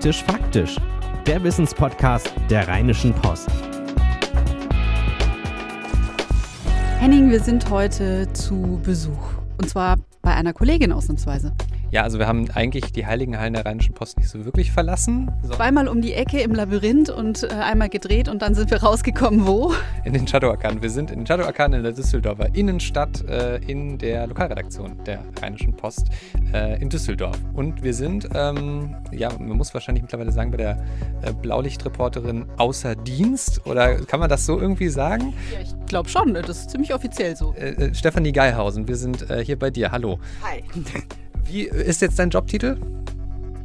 Faktisch Faktisch, der Wissenspodcast der Rheinischen Post. Henning, wir sind heute zu Besuch. Und zwar bei einer Kollegin ausnahmsweise. Ja, also wir haben eigentlich die heiligen Hallen der Rheinischen Post nicht so wirklich verlassen. Zweimal um die Ecke im Labyrinth und äh, einmal gedreht und dann sind wir rausgekommen, wo? In den Shadowarkanen. Wir sind in den Shadowarkanen in der Düsseldorfer Innenstadt äh, in der Lokalredaktion der Rheinischen Post äh, in Düsseldorf. Und wir sind, ähm, ja, man muss wahrscheinlich mittlerweile sagen, bei der äh, Blaulichtreporterin außer Dienst. Oder kann man das so irgendwie sagen? Ja, ich glaube schon. Das ist ziemlich offiziell so. Äh, äh, Stefanie Geihausen, wir sind hier bei dir. Hallo. Hi. Wie ist jetzt dein Jobtitel?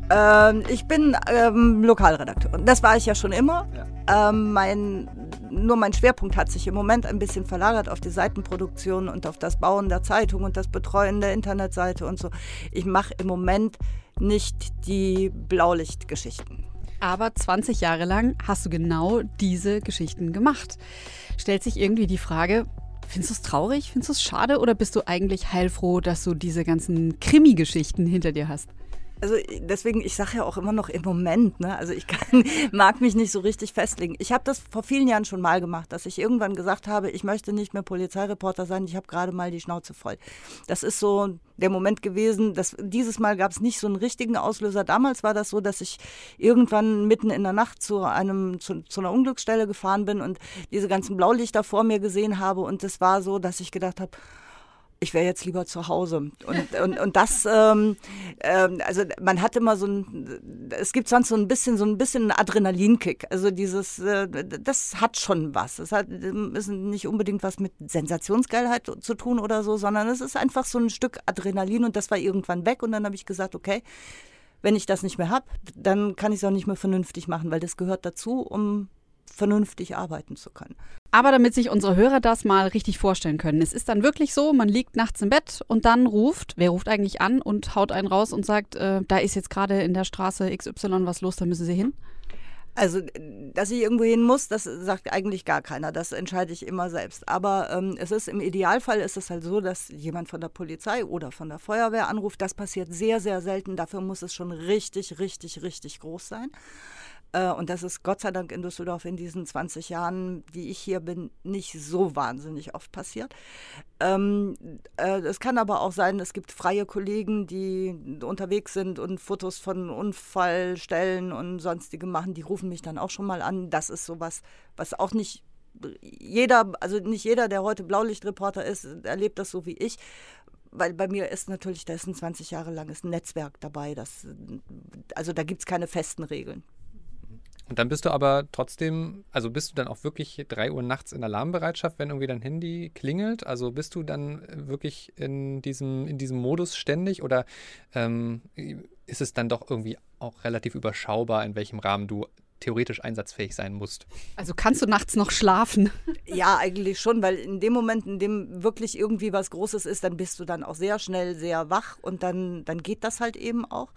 Ähm, ich bin ähm, Lokalredakteurin. Das war ich ja schon immer. Ja. Ähm, mein, nur mein Schwerpunkt hat sich im Moment ein bisschen verlagert auf die Seitenproduktion und auf das Bauen der Zeitung und das Betreuen der Internetseite und so. Ich mache im Moment nicht die Blaulichtgeschichten. Aber 20 Jahre lang hast du genau diese Geschichten gemacht. Stellt sich irgendwie die Frage, Findest du es traurig? Findest du es schade? Oder bist du eigentlich heilfroh, dass du diese ganzen Krimi-Geschichten hinter dir hast? Also deswegen, ich sage ja auch immer noch im Moment, ne? also ich kann, mag mich nicht so richtig festlegen. Ich habe das vor vielen Jahren schon mal gemacht, dass ich irgendwann gesagt habe, ich möchte nicht mehr Polizeireporter sein, ich habe gerade mal die Schnauze voll. Das ist so der Moment gewesen, dass dieses Mal gab es nicht so einen richtigen Auslöser. Damals war das so, dass ich irgendwann mitten in der Nacht zu einem zu, zu einer Unglücksstelle gefahren bin und diese ganzen Blaulichter vor mir gesehen habe und es war so, dass ich gedacht habe, ich wäre jetzt lieber zu Hause. Und, und, und das, ähm, ähm, also man hat immer so ein, es gibt sonst so ein bisschen, so ein bisschen Adrenalinkick. Also dieses, äh, das hat schon was. Es hat ist nicht unbedingt was mit Sensationsgeilheit zu tun oder so, sondern es ist einfach so ein Stück Adrenalin und das war irgendwann weg und dann habe ich gesagt, okay, wenn ich das nicht mehr habe, dann kann ich es auch nicht mehr vernünftig machen, weil das gehört dazu, um vernünftig arbeiten zu können. Aber damit sich unsere Hörer das mal richtig vorstellen können, es ist dann wirklich so, man liegt nachts im Bett und dann ruft, wer ruft eigentlich an und haut einen raus und sagt, äh, da ist jetzt gerade in der Straße XY was los, da müssen Sie hin? Also, dass ich irgendwo hin muss, das sagt eigentlich gar keiner. Das entscheide ich immer selbst. Aber ähm, es ist im Idealfall ist es halt so, dass jemand von der Polizei oder von der Feuerwehr anruft. Das passiert sehr, sehr selten. Dafür muss es schon richtig, richtig, richtig groß sein. Äh, und das ist Gott sei Dank in Düsseldorf in diesen 20 Jahren, die ich hier bin, nicht so wahnsinnig oft passiert. Ähm, äh, es kann aber auch sein, es gibt freie Kollegen, die unterwegs sind und Fotos von Unfallstellen und sonstige machen, die rufen mich dann auch schon mal an. Das ist sowas, was auch nicht jeder, also nicht jeder, der heute Blaulichtreporter ist, erlebt das so wie ich weil bei mir ist natürlich, da ist ein 20 Jahre langes Netzwerk dabei. Das, also da gibt es keine festen Regeln. Und dann bist du aber trotzdem, also bist du dann auch wirklich drei Uhr nachts in Alarmbereitschaft, wenn irgendwie dein Handy klingelt? Also bist du dann wirklich in diesem, in diesem Modus ständig oder ähm, ist es dann doch irgendwie auch relativ überschaubar, in welchem Rahmen du theoretisch einsatzfähig sein musst. Also kannst du nachts noch schlafen? Ja, eigentlich schon, weil in dem Moment, in dem wirklich irgendwie was Großes ist, dann bist du dann auch sehr schnell sehr wach und dann, dann geht das halt eben auch.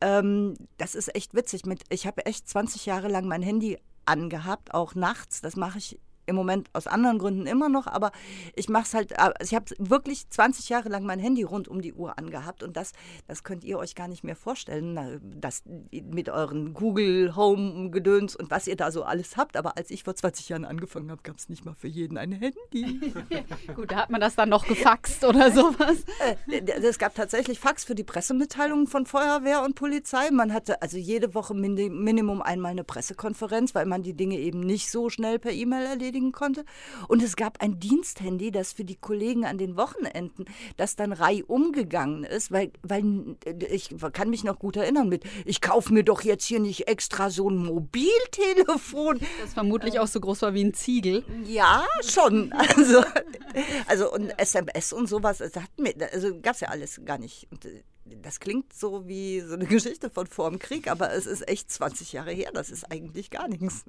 Ähm, das ist echt witzig. Mit, ich habe echt 20 Jahre lang mein Handy angehabt, auch nachts. Das mache ich im Moment aus anderen Gründen immer noch, aber ich mache es halt, also ich habe wirklich 20 Jahre lang mein Handy rund um die Uhr angehabt und das, das könnt ihr euch gar nicht mehr vorstellen, das mit euren Google Home Gedöns und was ihr da so alles habt. Aber als ich vor 20 Jahren angefangen habe, gab es nicht mal für jeden ein Handy. Gut, da hat man das dann noch gefaxt oder sowas. Äh, es gab tatsächlich Fax für die Pressemitteilungen von Feuerwehr und Polizei. Man hatte also jede Woche Minimum einmal eine Pressekonferenz, weil man die Dinge eben nicht so schnell per E-Mail erledigt kriegen konnte. Und es gab ein Diensthandy, das für die Kollegen an den Wochenenden, das dann reihum gegangen ist, weil, weil ich kann mich noch gut erinnern mit, ich kaufe mir doch jetzt hier nicht extra so ein Mobiltelefon. Das vermutlich auch so groß war wie ein Ziegel. Ja, schon. Also, also und SMS und sowas, das hat mir, also gab es ja alles gar nicht. Und äh, das klingt so wie so eine Geschichte von vor dem Krieg, aber es ist echt 20 Jahre her. Das ist eigentlich gar nichts.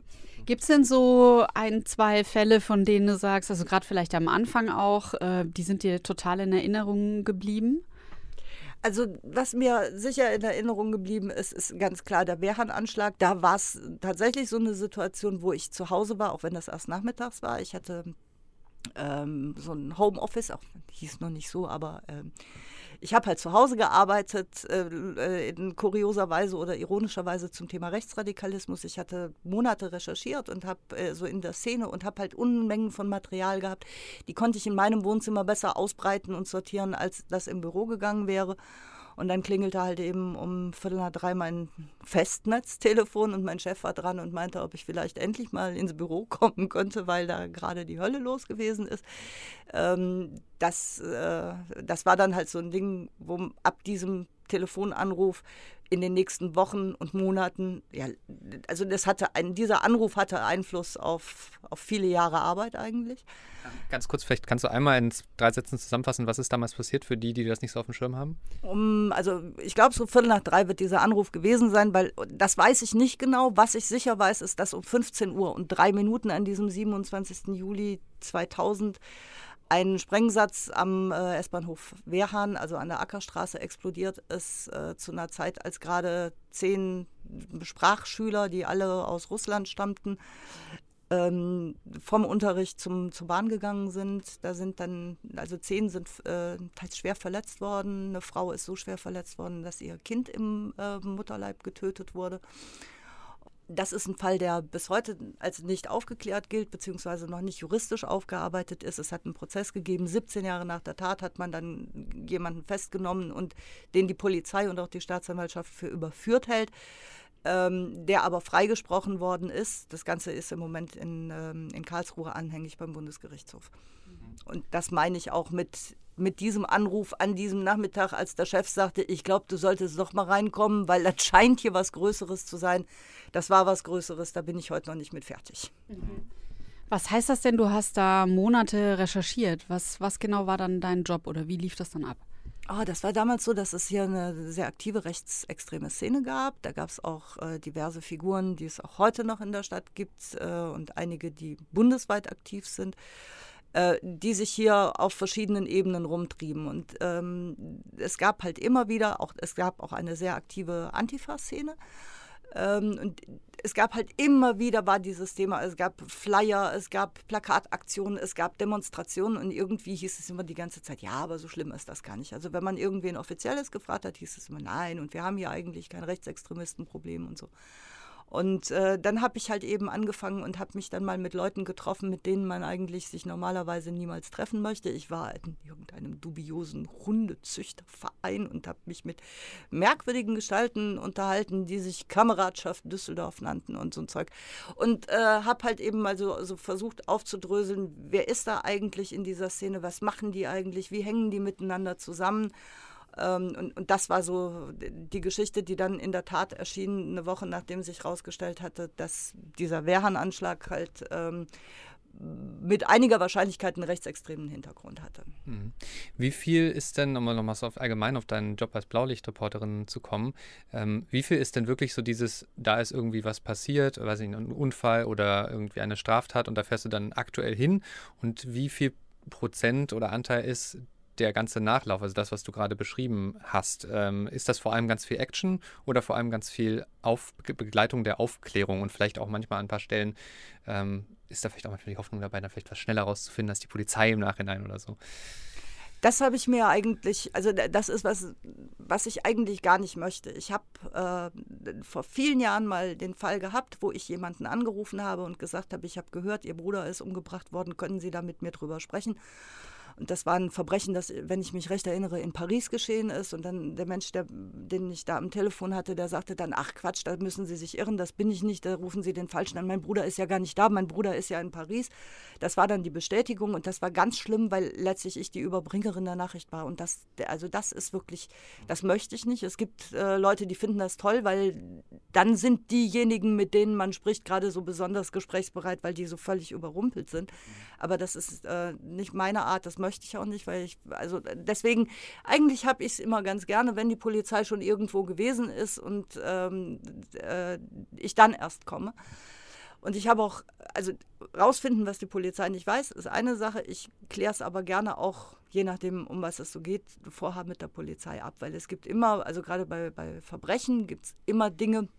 Gibt es denn so ein, zwei Fälle, von denen du sagst, also gerade vielleicht am Anfang auch, äh, die sind dir total in Erinnerung geblieben? Also was mir sicher in Erinnerung geblieben ist, ist ganz klar der Wehrhahn-Anschlag. Da war es tatsächlich so eine Situation, wo ich zu Hause war, auch wenn das erst nachmittags war. Ich hatte ähm, so ein Homeoffice, auch hieß noch nicht so, aber ähm, ich habe halt zu Hause gearbeitet, äh, in kurioser Weise oder ironischer Weise zum Thema Rechtsradikalismus. Ich hatte Monate recherchiert und habe äh, so in der Szene und habe halt Unmengen von Material gehabt. Die konnte ich in meinem Wohnzimmer besser ausbreiten und sortieren, als das im Büro gegangen wäre. Und dann klingelte halt eben um Viertel nach drei mein Festnetztelefon und mein Chef war dran und meinte, ob ich vielleicht endlich mal ins Büro kommen könnte, weil da gerade die Hölle los gewesen ist. Ähm, das, äh, das war dann halt so ein Ding, wo ab diesem Telefonanruf in den nächsten Wochen und Monaten, ja, also das hatte ein, dieser Anruf hatte Einfluss auf, auf viele Jahre Arbeit eigentlich. Ganz kurz, vielleicht kannst du einmal in drei Sätzen zusammenfassen, was ist damals passiert für die, die das nicht so auf dem Schirm haben? Um, also ich glaube, so Viertel nach drei wird dieser Anruf gewesen sein, weil das weiß ich nicht genau. Was ich sicher weiß, ist, dass um 15 Uhr und drei Minuten an diesem 27. Juli 2000 ein Sprengsatz am äh, S-Bahnhof Wehrhahn, also an der Ackerstraße, explodiert ist äh, zu einer Zeit, als gerade zehn Sprachschüler, die alle aus Russland stammten, ähm, vom Unterricht zum, zur Bahn gegangen sind. Da sind dann, also zehn sind äh, teils schwer verletzt worden. Eine Frau ist so schwer verletzt worden, dass ihr Kind im äh, Mutterleib getötet wurde das ist ein Fall, der bis heute als nicht aufgeklärt gilt, beziehungsweise noch nicht juristisch aufgearbeitet ist. Es hat einen Prozess gegeben. 17 Jahre nach der Tat hat man dann jemanden festgenommen und den die Polizei und auch die Staatsanwaltschaft für überführt hält. Ähm, der aber freigesprochen worden ist. Das Ganze ist im Moment in, ähm, in Karlsruhe anhängig beim Bundesgerichtshof. Mhm. Und das meine ich auch mit mit diesem Anruf an diesem Nachmittag, als der Chef sagte, ich glaube, du solltest doch mal reinkommen, weil das scheint hier was Größeres zu sein. Das war was Größeres, da bin ich heute noch nicht mit fertig. Mhm. Was heißt das denn, du hast da Monate recherchiert? Was, was genau war dann dein Job oder wie lief das dann ab? Oh, das war damals so, dass es hier eine sehr aktive rechtsextreme Szene gab. Da gab es auch äh, diverse Figuren, die es auch heute noch in der Stadt gibt äh, und einige, die bundesweit aktiv sind. Äh, die sich hier auf verschiedenen Ebenen rumtrieben. Und ähm, es gab halt immer wieder, auch, es gab auch eine sehr aktive Antifa-Szene. Ähm, und es gab halt immer wieder war dieses Thema, es gab Flyer, es gab Plakataktionen, es gab Demonstrationen und irgendwie hieß es immer die ganze Zeit, ja, aber so schlimm ist das gar nicht. Also wenn man irgendwen Offizielles gefragt hat, hieß es immer, nein, und wir haben hier eigentlich kein Rechtsextremistenproblem und so. Und äh, dann habe ich halt eben angefangen und habe mich dann mal mit Leuten getroffen, mit denen man eigentlich sich normalerweise niemals treffen möchte. Ich war in irgendeinem dubiosen Hundezüchterverein und habe mich mit merkwürdigen Gestalten unterhalten, die sich Kameradschaft Düsseldorf nannten und so ein Zeug. Und äh, habe halt eben mal so, so versucht aufzudröseln, wer ist da eigentlich in dieser Szene, was machen die eigentlich, wie hängen die miteinander zusammen. Ähm, und, und, das war so die Geschichte, die dann in der Tat erschien, eine Woche nachdem sich herausgestellt hatte, dass dieser Wehrhahn-Anschlag halt ähm, mit einiger Wahrscheinlichkeit einen rechtsextremen Hintergrund hatte. Mhm. Wie viel ist denn, um nochmal so allgemein auf deinen Job als Blaulichtreporterin zu kommen, ähm, wie viel ist denn wirklich so dieses, da ist irgendwie was passiert, weiß ich nicht, ein Unfall oder irgendwie eine Straftat und da fährst du dann aktuell hin und wie viel Prozent oder Anteil ist der ganze Nachlauf, also das, was du gerade beschrieben hast, ähm, ist das vor allem ganz viel Action oder vor allem ganz viel Auf Begleitung der Aufklärung und vielleicht auch manchmal an ein paar Stellen ähm, ist da vielleicht auch manchmal die Hoffnung dabei, da vielleicht was schneller rauszufinden als die Polizei im Nachhinein oder so? Das habe ich mir eigentlich, also das ist was, was ich eigentlich gar nicht möchte. Ich habe äh, vor vielen Jahren mal den Fall gehabt, wo ich jemanden angerufen habe und gesagt habe, ich habe gehört, Ihr Bruder ist umgebracht worden, können Sie da mit mir drüber sprechen? Das war ein Verbrechen, das, wenn ich mich recht erinnere, in Paris geschehen ist. Und dann der Mensch, der, den ich da am Telefon hatte, der sagte dann, ach Quatsch, da müssen Sie sich irren, das bin ich nicht, da rufen Sie den Falschen an. Mein Bruder ist ja gar nicht da, mein Bruder ist ja in Paris. Das war dann die Bestätigung und das war ganz schlimm, weil letztlich ich die Überbringerin der Nachricht war. Und das, also das ist wirklich, das möchte ich nicht. Es gibt äh, Leute, die finden das toll, weil dann sind diejenigen, mit denen man spricht, gerade so besonders gesprächsbereit, weil die so völlig überrumpelt sind. Aber das ist äh, nicht meine Art, das möchte möchte ich auch nicht, weil ich, also deswegen, eigentlich habe ich es immer ganz gerne, wenn die Polizei schon irgendwo gewesen ist und ähm, äh, ich dann erst komme. Und ich habe auch, also rausfinden, was die Polizei nicht weiß, ist eine Sache. Ich kläre es aber gerne auch, je nachdem, um was es so geht, vorher mit der Polizei ab. Weil es gibt immer, also gerade bei, bei Verbrechen gibt es immer Dinge,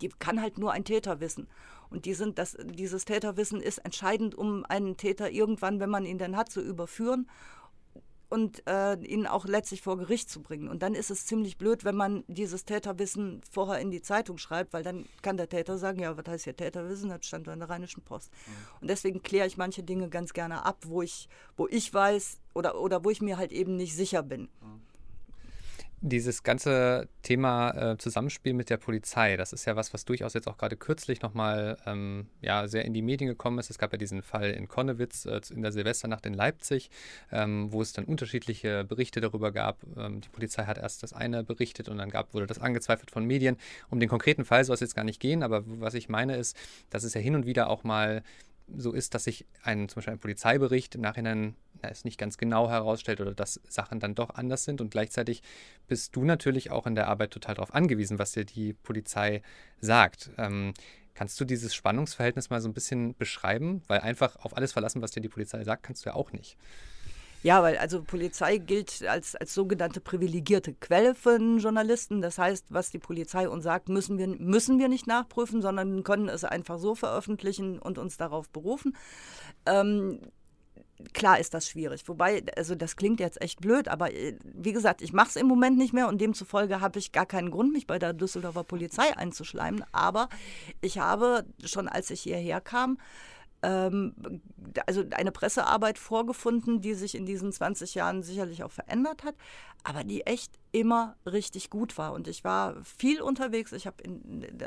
die kann halt nur ein Täter wissen. Und die sind das, dieses Täterwissen ist entscheidend, um einen Täter irgendwann, wenn man ihn dann hat, zu überführen und äh, ihn auch letztlich vor Gericht zu bringen. Und dann ist es ziemlich blöd, wenn man dieses Täterwissen vorher in die Zeitung schreibt, weil dann kann der Täter sagen, ja, was heißt hier Täterwissen? Das stand in der Rheinischen Post. Mhm. Und deswegen kläre ich manche Dinge ganz gerne ab, wo ich, wo ich weiß oder, oder wo ich mir halt eben nicht sicher bin. Mhm dieses ganze Thema äh, Zusammenspiel mit der Polizei, das ist ja was, was durchaus jetzt auch gerade kürzlich nochmal ähm, ja, sehr in die Medien gekommen ist. Es gab ja diesen Fall in Konnewitz äh, in der Silvesternacht in Leipzig, ähm, wo es dann unterschiedliche Berichte darüber gab. Ähm, die Polizei hat erst das eine berichtet und dann gab, wurde das angezweifelt von Medien. Um den konkreten Fall soll es jetzt gar nicht gehen, aber was ich meine ist, dass es ja hin und wieder auch mal so ist, dass sich ein, zum Beispiel ein Polizeibericht im Nachhinein na, es nicht ganz genau herausstellt oder dass Sachen dann doch anders sind. Und gleichzeitig bist du natürlich auch in der Arbeit total darauf angewiesen, was dir die Polizei sagt. Ähm, kannst du dieses Spannungsverhältnis mal so ein bisschen beschreiben? Weil einfach auf alles verlassen, was dir die Polizei sagt, kannst du ja auch nicht. Ja, weil also Polizei gilt als, als sogenannte privilegierte Quelle für einen Journalisten. Das heißt, was die Polizei uns sagt, müssen wir, müssen wir nicht nachprüfen, sondern können es einfach so veröffentlichen und uns darauf berufen. Ähm, klar ist das schwierig. Wobei, also das klingt jetzt echt blöd, aber äh, wie gesagt, ich mache es im Moment nicht mehr und demzufolge habe ich gar keinen Grund, mich bei der Düsseldorfer Polizei einzuschleimen. Aber ich habe schon, als ich hierher kam, also eine Pressearbeit vorgefunden, die sich in diesen 20 Jahren sicherlich auch verändert hat, aber die echt immer richtig gut war. Und ich war viel unterwegs. Ich habe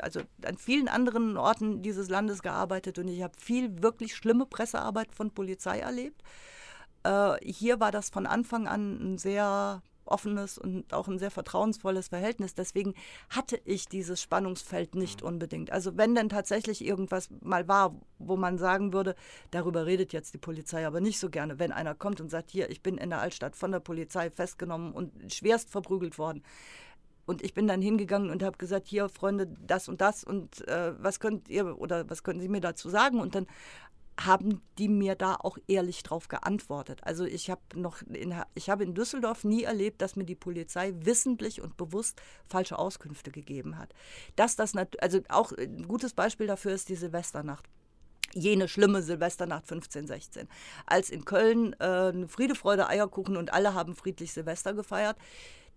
also an vielen anderen Orten dieses Landes gearbeitet und ich habe viel wirklich schlimme Pressearbeit von Polizei erlebt. Äh, hier war das von Anfang an ein sehr offenes und auch ein sehr vertrauensvolles Verhältnis. Deswegen hatte ich dieses Spannungsfeld nicht mhm. unbedingt. Also wenn denn tatsächlich irgendwas mal war, wo man sagen würde, darüber redet jetzt die Polizei aber nicht so gerne, wenn einer kommt und sagt, hier, ich bin in der Altstadt von der Polizei festgenommen und schwerst verprügelt worden. Und ich bin dann hingegangen und habe gesagt, hier Freunde, das und das und äh, was könnt ihr oder was können Sie mir dazu sagen? Und dann haben die mir da auch ehrlich drauf geantwortet. Also ich habe noch in, ich habe in Düsseldorf nie erlebt, dass mir die Polizei wissentlich und bewusst falsche Auskünfte gegeben hat. Dass das also auch ein gutes Beispiel dafür ist die Silvesternacht jene schlimme Silvesternacht 1516. Als in Köln äh, Friede, Freude, Eierkuchen und alle haben friedlich Silvester gefeiert,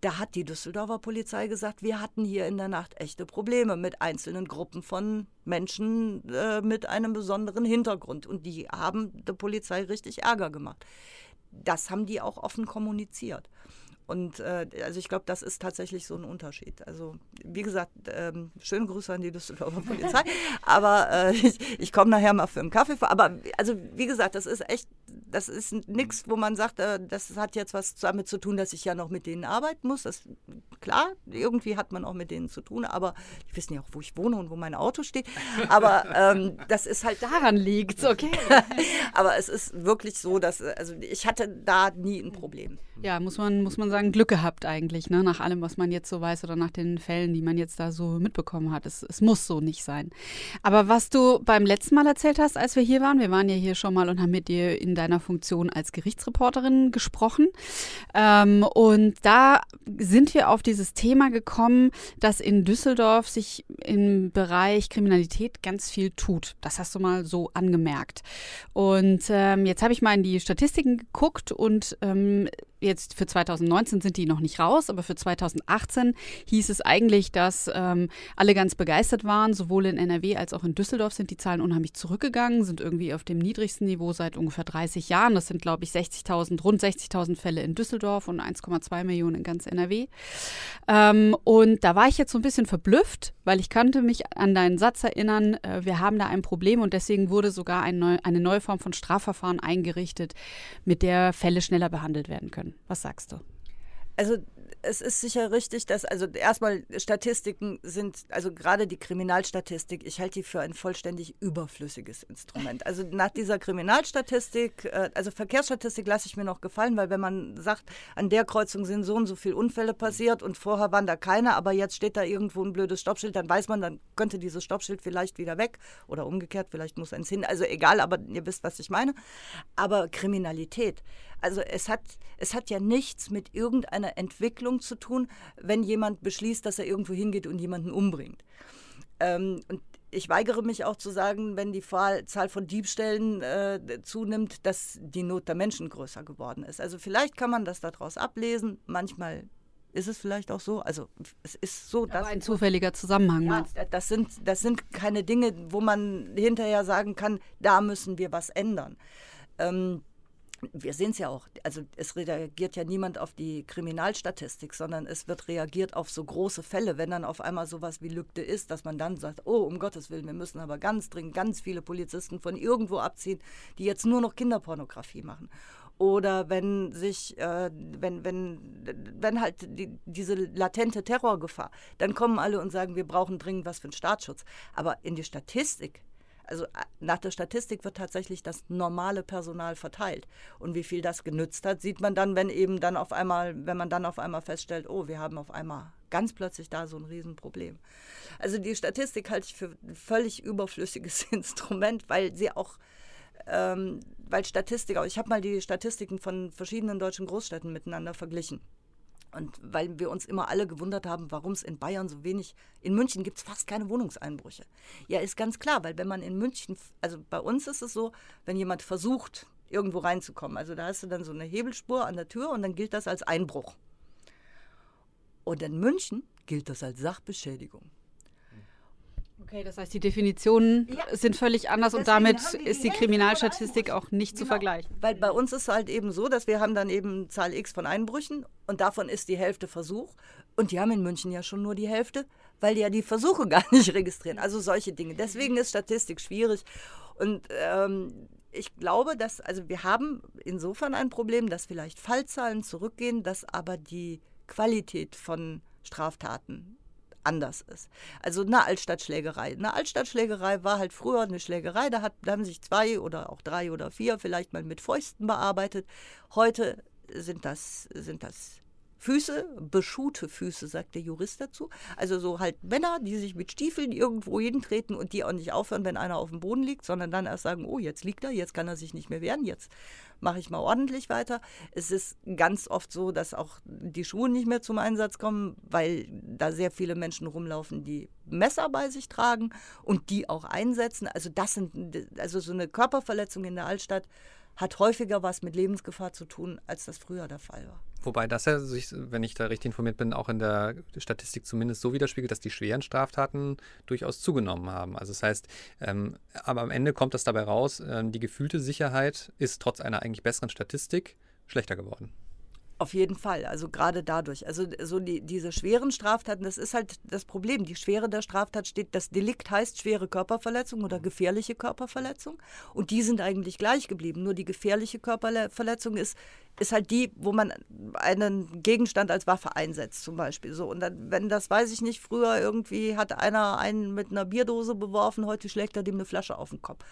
da hat die Düsseldorfer Polizei gesagt, wir hatten hier in der Nacht echte Probleme mit einzelnen Gruppen von Menschen äh, mit einem besonderen Hintergrund. Und die haben der Polizei richtig Ärger gemacht. Das haben die auch offen kommuniziert. Und äh, also ich glaube, das ist tatsächlich so ein Unterschied. Also wie gesagt, ähm, schöne Grüße an die Düsseldorfer Polizei. aber äh, ich, ich komme nachher mal für einen Kaffee vor. Aber also wie gesagt, das ist echt das ist nichts, wo man sagt, äh, das hat jetzt was damit zu tun, dass ich ja noch mit denen arbeiten muss. Das, klar, irgendwie hat man auch mit denen zu tun, aber die wissen ja auch, wo ich wohne und wo mein Auto steht. Aber ähm, das ist halt daran liegt, okay. aber es ist wirklich so, dass also ich hatte da nie ein Problem. Ja, muss man, muss man sagen, Glück gehabt eigentlich, ne? nach allem, was man jetzt so weiß oder nach den Fällen, die man jetzt da so mitbekommen hat. Es, es muss so nicht sein. Aber was du beim letzten Mal erzählt hast, als wir hier waren, wir waren ja hier schon mal und haben mit dir in deiner Funktion als Gerichtsreporterin gesprochen. Ähm, und da sind wir auf dieses Thema gekommen, dass in Düsseldorf sich im Bereich Kriminalität ganz viel tut. Das hast du mal so angemerkt. Und ähm, jetzt habe ich mal in die Statistiken geguckt und ähm, jetzt für 2019 sind die noch nicht raus, aber für 2018 hieß es eigentlich, dass ähm, alle ganz begeistert waren. Sowohl in NRW als auch in Düsseldorf sind die Zahlen unheimlich zurückgegangen, sind irgendwie auf dem niedrigsten Niveau seit ungefähr 30 Jahren. Das sind, glaube ich, 60.000, rund 60.000 Fälle in Düsseldorf und 1,2 Millionen in ganz NRW. Ähm, und da war ich jetzt so ein bisschen verblüfft, weil ich kannte mich an deinen Satz erinnern, äh, wir haben da ein Problem und deswegen wurde sogar ein neu, eine neue Form von Strafverfahren eingerichtet, mit der Fälle schneller behandelt werden können. Was sagst du? Also es ist sicher richtig, dass, also erstmal Statistiken sind, also gerade die Kriminalstatistik, ich halte die für ein vollständig überflüssiges Instrument. Also nach dieser Kriminalstatistik, äh, also Verkehrsstatistik lasse ich mir noch gefallen, weil wenn man sagt, an der Kreuzung sind so und so viele Unfälle passiert und vorher waren da keine, aber jetzt steht da irgendwo ein blödes Stoppschild, dann weiß man, dann könnte dieses Stoppschild vielleicht wieder weg oder umgekehrt, vielleicht muss eins hin. Also egal, aber ihr wisst, was ich meine. Aber Kriminalität, also es hat, es hat ja nichts mit irgendeiner Entwicklung zu tun, wenn jemand beschließt, dass er irgendwo hingeht und jemanden umbringt. Ähm, und ich weigere mich auch zu sagen, wenn die Zahl von Diebstählen äh, zunimmt, dass die Not der Menschen größer geworden ist. Also vielleicht kann man das daraus ablesen. Manchmal ist es vielleicht auch so. Also es ist so, dass. Aber ein zufälliger Zusammenhang. Ja, das sind, das sind keine Dinge, wo man hinterher sagen kann, da müssen wir was ändern. Ähm, wir sehen es ja auch, also es reagiert ja niemand auf die Kriminalstatistik, sondern es wird reagiert auf so große Fälle, wenn dann auf einmal sowas wie Lügde ist, dass man dann sagt, oh, um Gottes Willen, wir müssen aber ganz dringend ganz viele Polizisten von irgendwo abziehen, die jetzt nur noch Kinderpornografie machen. Oder wenn sich, äh, wenn, wenn, wenn halt die, diese latente Terrorgefahr, dann kommen alle und sagen, wir brauchen dringend was für den Staatsschutz. Aber in die Statistik also äh, nach der Statistik wird tatsächlich das normale Personal verteilt. Und wie viel das genützt hat, sieht man dann, wenn eben dann auf einmal, wenn man dann auf einmal feststellt, oh, wir haben auf einmal ganz plötzlich da so ein Riesenproblem. Also die Statistik halte ich für ein völlig überflüssiges Instrument, weil sie auch ähm, weil Statistiker, ich habe mal die Statistiken von verschiedenen deutschen Großstädten miteinander verglichen. Und weil wir uns immer alle gewundert haben, warum es in Bayern so wenig, in München gibt es fast keine Wohnungseinbrüche. Ja, ist ganz klar, weil wenn man in München, also bei uns ist es so, wenn jemand versucht, irgendwo reinzukommen, also da hast du dann so eine Hebelspur an der Tür und dann gilt das als Einbruch. Und in München gilt das als Sachbeschädigung. Okay, das heißt, die Definitionen ja. sind völlig anders und damit die ist die Kriminalstatistik auch nicht genau. zu vergleichen. Weil bei uns ist es halt eben so, dass wir haben dann eben Zahl X von Einbrüchen und davon ist die Hälfte Versuch. Und die haben in München ja schon nur die Hälfte, weil die ja die Versuche gar nicht registrieren. Also solche Dinge. Deswegen ist Statistik schwierig. Und ähm, ich glaube, dass, also wir haben insofern ein Problem, dass vielleicht Fallzahlen zurückgehen, dass aber die Qualität von Straftaten anders ist. Also eine Altstadtschlägerei. Eine Altstadtschlägerei war halt früher eine Schlägerei, da, hat, da haben sich zwei oder auch drei oder vier vielleicht mal mit Fäusten bearbeitet. Heute sind das, sind das Füße, beschuhte Füße, sagt der Jurist dazu. Also so halt Männer, die sich mit Stiefeln irgendwo hintreten und die auch nicht aufhören, wenn einer auf dem Boden liegt, sondern dann erst sagen, oh, jetzt liegt er, jetzt kann er sich nicht mehr wehren, jetzt mache ich mal ordentlich weiter. Es ist ganz oft so, dass auch die Schuhe nicht mehr zum Einsatz kommen, weil da sehr viele Menschen rumlaufen, die Messer bei sich tragen und die auch einsetzen. Also das sind also so eine Körperverletzung in der Altstadt hat häufiger was mit Lebensgefahr zu tun, als das früher der Fall war. Wobei das ja sich, wenn ich da richtig informiert bin, auch in der Statistik zumindest so widerspiegelt, dass die schweren Straftaten durchaus zugenommen haben. Also das heißt, ähm, aber am Ende kommt das dabei raus, ähm, die gefühlte Sicherheit ist trotz einer eigentlich besseren Statistik schlechter geworden. Auf jeden Fall, also gerade dadurch. Also so die, diese schweren Straftaten, das ist halt das Problem. Die Schwere der Straftat steht, das Delikt heißt schwere Körperverletzung oder gefährliche Körperverletzung und die sind eigentlich gleich geblieben. Nur die gefährliche Körperverletzung ist, ist halt die, wo man einen Gegenstand als Waffe einsetzt zum Beispiel. So, und dann, wenn das, weiß ich nicht, früher irgendwie hat einer einen mit einer Bierdose beworfen, heute schlägt er dem eine Flasche auf den Kopf.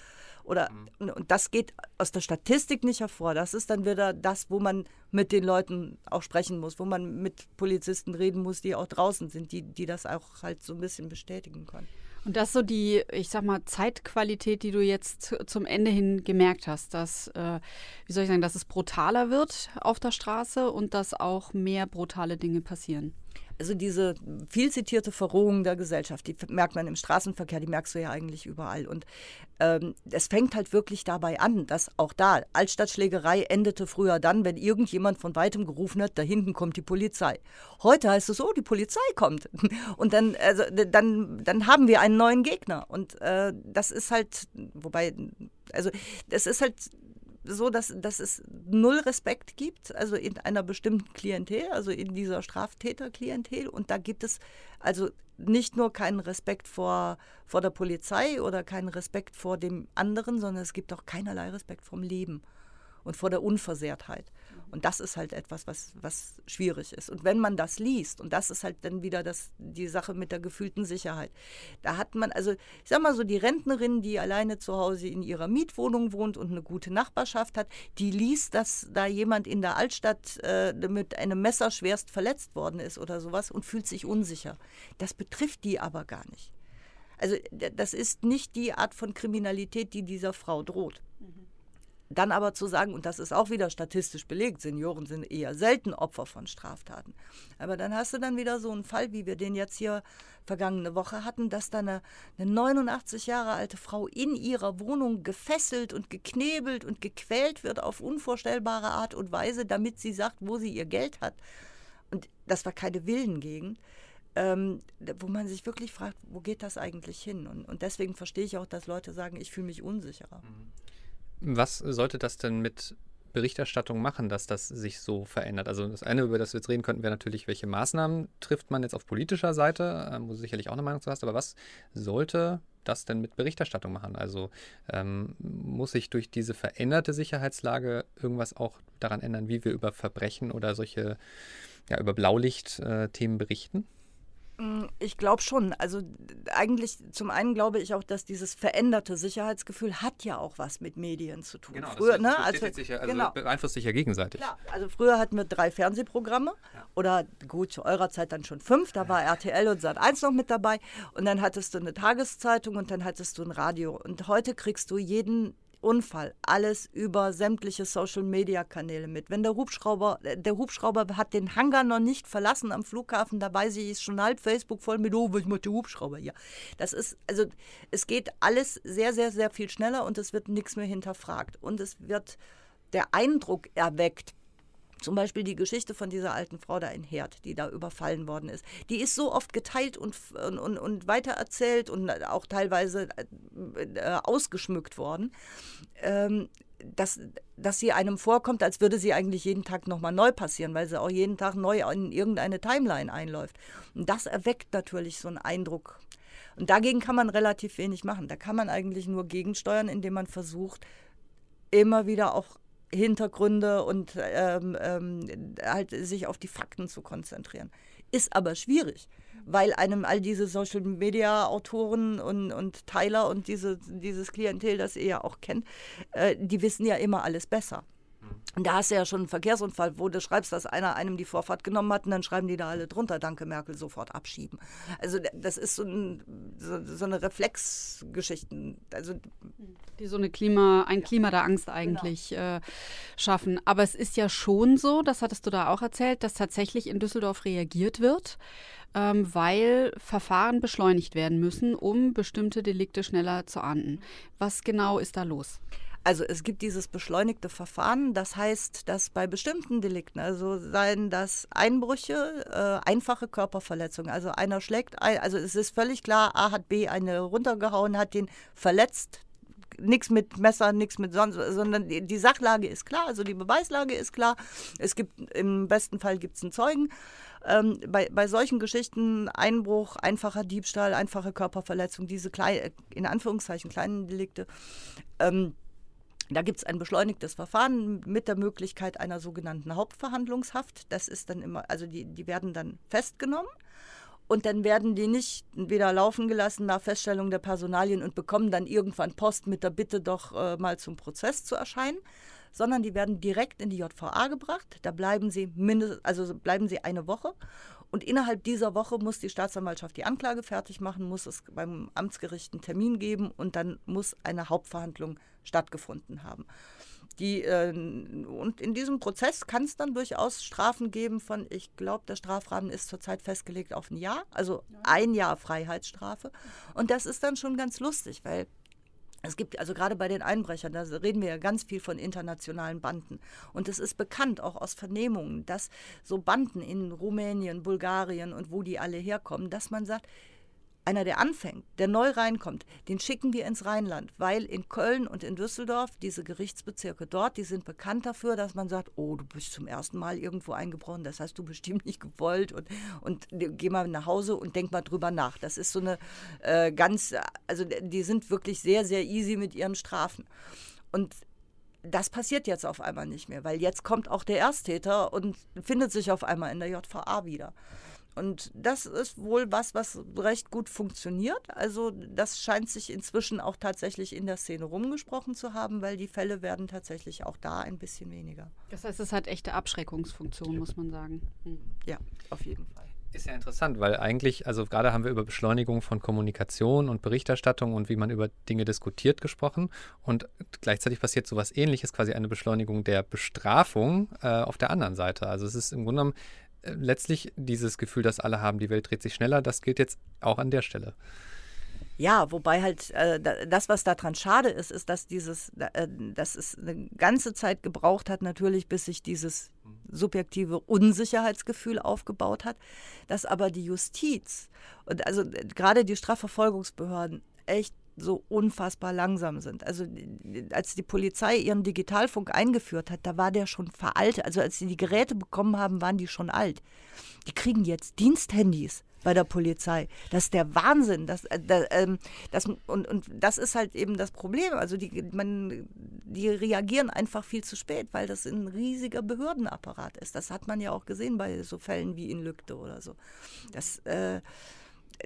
Oder, mhm. Und das geht aus der Statistik nicht hervor. Das ist dann wieder das, wo man mit den Leuten auch sprechen muss, wo man mit Polizisten reden muss, die auch draußen sind, die, die das auch halt so ein bisschen bestätigen können. Und das ist so die, ich sag mal, Zeitqualität, die du jetzt zum Ende hin gemerkt hast, dass, äh, wie soll ich sagen, dass es brutaler wird auf der Straße und dass auch mehr brutale Dinge passieren. Also diese viel zitierte Verrohung der Gesellschaft, die merkt man im Straßenverkehr, die merkst du ja eigentlich überall. Und ähm, es fängt halt wirklich dabei an, dass auch da Altstadtschlägerei endete früher dann, wenn irgendjemand von weitem gerufen hat, da hinten kommt die Polizei. Heute heißt es so, oh, die Polizei kommt. Und dann, also, dann, dann haben wir einen neuen Gegner. Und äh, das ist halt, wobei, also das ist halt so, dass, dass es null Respekt gibt, also in einer bestimmten Klientel, also in dieser Straftäterklientel. Und da gibt es also nicht nur keinen Respekt vor, vor der Polizei oder keinen Respekt vor dem anderen, sondern es gibt auch keinerlei Respekt vom Leben und vor der Unversehrtheit. Und das ist halt etwas, was, was schwierig ist. Und wenn man das liest, und das ist halt dann wieder das, die Sache mit der gefühlten Sicherheit, da hat man, also ich sag mal so, die Rentnerin, die alleine zu Hause in ihrer Mietwohnung wohnt und eine gute Nachbarschaft hat, die liest, dass da jemand in der Altstadt äh, mit einem Messer schwerst verletzt worden ist oder sowas und fühlt sich unsicher. Das betrifft die aber gar nicht. Also das ist nicht die Art von Kriminalität, die dieser Frau droht. Mhm. Dann aber zu sagen, und das ist auch wieder statistisch belegt, Senioren sind eher selten Opfer von Straftaten. Aber dann hast du dann wieder so einen Fall, wie wir den jetzt hier vergangene Woche hatten, dass da eine, eine 89 Jahre alte Frau in ihrer Wohnung gefesselt und geknebelt und gequält wird auf unvorstellbare Art und Weise, damit sie sagt, wo sie ihr Geld hat. Und das war keine Willengegend. Ähm, wo man sich wirklich fragt, wo geht das eigentlich hin? Und, und deswegen verstehe ich auch, dass Leute sagen, ich fühle mich unsicherer. Mhm. Was sollte das denn mit Berichterstattung machen, dass das sich so verändert? Also das eine, über das wir jetzt reden könnten, wäre natürlich, welche Maßnahmen trifft man jetzt auf politischer Seite, ähm, wo du sicherlich auch eine Meinung zu hast, aber was sollte das denn mit Berichterstattung machen? Also ähm, muss sich durch diese veränderte Sicherheitslage irgendwas auch daran ändern, wie wir über Verbrechen oder solche, ja, über Blaulicht-Themen äh, berichten? Mm, ich glaube schon. Also eigentlich zum einen glaube ich auch, dass dieses veränderte Sicherheitsgefühl hat ja auch was mit Medien zu tun. Genau, früher, das ne, also, sich ja, also genau. beeinflusst sich ja gegenseitig. Klar, also früher hatten wir drei Fernsehprogramme ja. oder gut zu eurer Zeit dann schon fünf. Da war RTL und Sat1 noch mit dabei und dann hattest du eine Tageszeitung und dann hattest du ein Radio und heute kriegst du jeden Unfall, alles über sämtliche Social-Media-Kanäle mit. Wenn der Hubschrauber, der Hubschrauber hat den Hangar noch nicht verlassen am Flughafen, da weiß ich, ist schon halb Facebook voll mit, oh, macht der Hubschrauber hier? Das ist, also es geht alles sehr, sehr, sehr viel schneller und es wird nichts mehr hinterfragt. Und es wird der Eindruck erweckt, zum Beispiel die Geschichte von dieser alten Frau da in Herd, die da überfallen worden ist. Die ist so oft geteilt und, und, und weitererzählt und auch teilweise äh, ausgeschmückt worden, ähm, dass, dass sie einem vorkommt, als würde sie eigentlich jeden Tag nochmal neu passieren, weil sie auch jeden Tag neu in irgendeine Timeline einläuft. Und das erweckt natürlich so einen Eindruck. Und dagegen kann man relativ wenig machen. Da kann man eigentlich nur gegensteuern, indem man versucht, immer wieder auch Hintergründe und ähm, ähm, halt sich auf die Fakten zu konzentrieren. Ist aber schwierig, weil einem all diese Social Media Autoren und, und Teiler und diese, dieses Klientel, das ihr ja auch kennt, äh, die wissen ja immer alles besser. Und da hast du ja schon einen Verkehrsunfall, wo du schreibst, dass einer einem die Vorfahrt genommen hat und dann schreiben die da alle drunter, danke Merkel, sofort abschieben. Also das ist so, ein, so, so eine Reflexgeschichte. Also, die so eine Klima, ein Klima der Angst eigentlich genau. äh, schaffen. Aber es ist ja schon so, das hattest du da auch erzählt, dass tatsächlich in Düsseldorf reagiert wird, ähm, weil Verfahren beschleunigt werden müssen, um bestimmte Delikte schneller zu ahnden. Was genau ist da los? Also es gibt dieses beschleunigte Verfahren, das heißt, dass bei bestimmten Delikten, also seien das Einbrüche, äh, einfache Körperverletzungen, also einer schlägt, ein, also es ist völlig klar, A hat B eine runtergehauen, hat den verletzt, nichts mit Messer, nichts mit sonst, sondern die, Sachlage ist klar, also die Beweislage ist klar. Es gibt im besten Fall gibt es einen Zeugen. Ähm, bei, bei solchen Geschichten Einbruch, einfacher Diebstahl, einfache Körperverletzung, diese kleinen, in Anführungszeichen kleinen Delikte. Ähm, da gibt es ein beschleunigtes Verfahren mit der Möglichkeit einer sogenannten Hauptverhandlungshaft. Das ist dann immer, also die, die werden dann festgenommen und dann werden die nicht wieder laufen gelassen nach Feststellung der Personalien und bekommen dann irgendwann Post mit der Bitte, doch äh, mal zum Prozess zu erscheinen, sondern die werden direkt in die JVA gebracht. Da bleiben sie mindestens, also bleiben sie eine Woche und innerhalb dieser Woche muss die Staatsanwaltschaft die Anklage fertig machen, muss es beim Amtsgericht einen Termin geben und dann muss eine Hauptverhandlung stattgefunden haben. Die, äh, und in diesem Prozess kann es dann durchaus Strafen geben von, ich glaube, der Strafrahmen ist zurzeit festgelegt auf ein Jahr, also ein Jahr Freiheitsstrafe. Und das ist dann schon ganz lustig, weil es gibt also gerade bei den Einbrechern, da reden wir ja ganz viel von internationalen Banden. Und es ist bekannt, auch aus Vernehmungen, dass so Banden in Rumänien, Bulgarien und wo die alle herkommen, dass man sagt, einer, der anfängt, der neu reinkommt, den schicken wir ins Rheinland, weil in Köln und in Düsseldorf, diese Gerichtsbezirke dort, die sind bekannt dafür, dass man sagt, oh, du bist zum ersten Mal irgendwo eingebrochen, das hast du bestimmt nicht gewollt und, und geh mal nach Hause und denk mal drüber nach. Das ist so eine äh, ganz, also die sind wirklich sehr, sehr easy mit ihren Strafen. Und das passiert jetzt auf einmal nicht mehr, weil jetzt kommt auch der Ersttäter und findet sich auf einmal in der JVA wieder. Und das ist wohl was, was recht gut funktioniert. Also das scheint sich inzwischen auch tatsächlich in der Szene rumgesprochen zu haben, weil die Fälle werden tatsächlich auch da ein bisschen weniger. Das heißt, es hat echte Abschreckungsfunktion, muss man sagen. Hm. Ja, auf jeden Fall. Ist ja interessant, weil eigentlich, also gerade haben wir über Beschleunigung von Kommunikation und Berichterstattung und wie man über Dinge diskutiert gesprochen. Und gleichzeitig passiert sowas ähnliches, quasi eine Beschleunigung der Bestrafung äh, auf der anderen Seite. Also es ist im Grunde genommen letztlich dieses Gefühl, dass alle haben, die Welt dreht sich schneller, das gilt jetzt auch an der Stelle. Ja, wobei halt äh, das, was daran schade ist, ist, dass dieses, äh, dass es eine ganze Zeit gebraucht hat, natürlich, bis sich dieses subjektive Unsicherheitsgefühl aufgebaut hat, dass aber die Justiz und also gerade die Strafverfolgungsbehörden echt so unfassbar langsam sind. Also als die Polizei ihren Digitalfunk eingeführt hat, da war der schon veraltet. Also als sie die Geräte bekommen haben, waren die schon alt. Die kriegen jetzt Diensthandys bei der Polizei. Das ist der Wahnsinn. Das, äh, ähm, das, und, und das ist halt eben das Problem. Also die, man, die reagieren einfach viel zu spät, weil das ein riesiger Behördenapparat ist. Das hat man ja auch gesehen bei so Fällen wie in Lügde oder so. Das äh,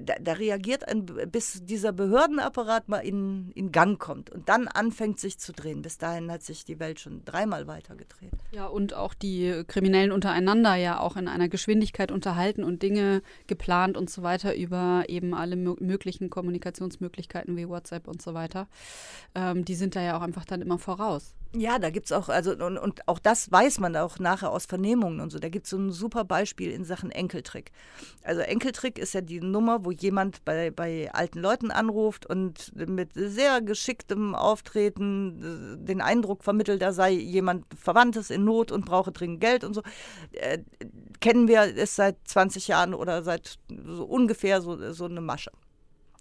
da, da, reagiert ein, bis dieser Behördenapparat mal in, in Gang kommt und dann anfängt sich zu drehen. Bis dahin hat sich die Welt schon dreimal weiter gedreht. Ja, und auch die Kriminellen untereinander ja auch in einer Geschwindigkeit unterhalten und Dinge geplant und so weiter über eben alle möglichen Kommunikationsmöglichkeiten wie WhatsApp und so weiter. Ähm, die sind da ja auch einfach dann immer voraus. Ja, da gibt es auch, also und, und auch das weiß man auch nachher aus Vernehmungen und so. Da gibt es so ein super Beispiel in Sachen Enkeltrick. Also Enkeltrick ist ja die Nummer, wo jemand bei, bei alten Leuten anruft und mit sehr geschicktem Auftreten äh, den Eindruck vermittelt, da sei jemand Verwandtes in Not und brauche dringend Geld und so. Äh, kennen wir es seit 20 Jahren oder seit so ungefähr so, so eine Masche.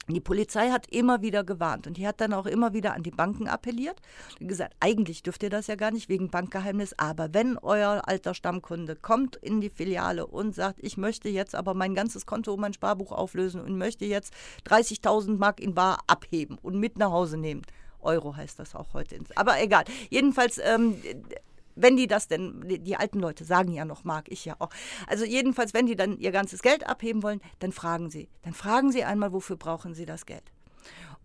Die Polizei hat immer wieder gewarnt und die hat dann auch immer wieder an die Banken appelliert und gesagt, eigentlich dürft ihr das ja gar nicht wegen Bankgeheimnis, aber wenn euer alter Stammkunde kommt in die Filiale und sagt, ich möchte jetzt aber mein ganzes Konto und mein Sparbuch auflösen und möchte jetzt 30.000 Mark in Bar abheben und mit nach Hause nehmen, Euro heißt das auch heute. Aber egal. Jedenfalls, ähm, wenn die das denn, die alten Leute sagen ja noch, mag ich ja auch. Also jedenfalls, wenn die dann ihr ganzes Geld abheben wollen, dann fragen sie. Dann fragen sie einmal, wofür brauchen sie das Geld?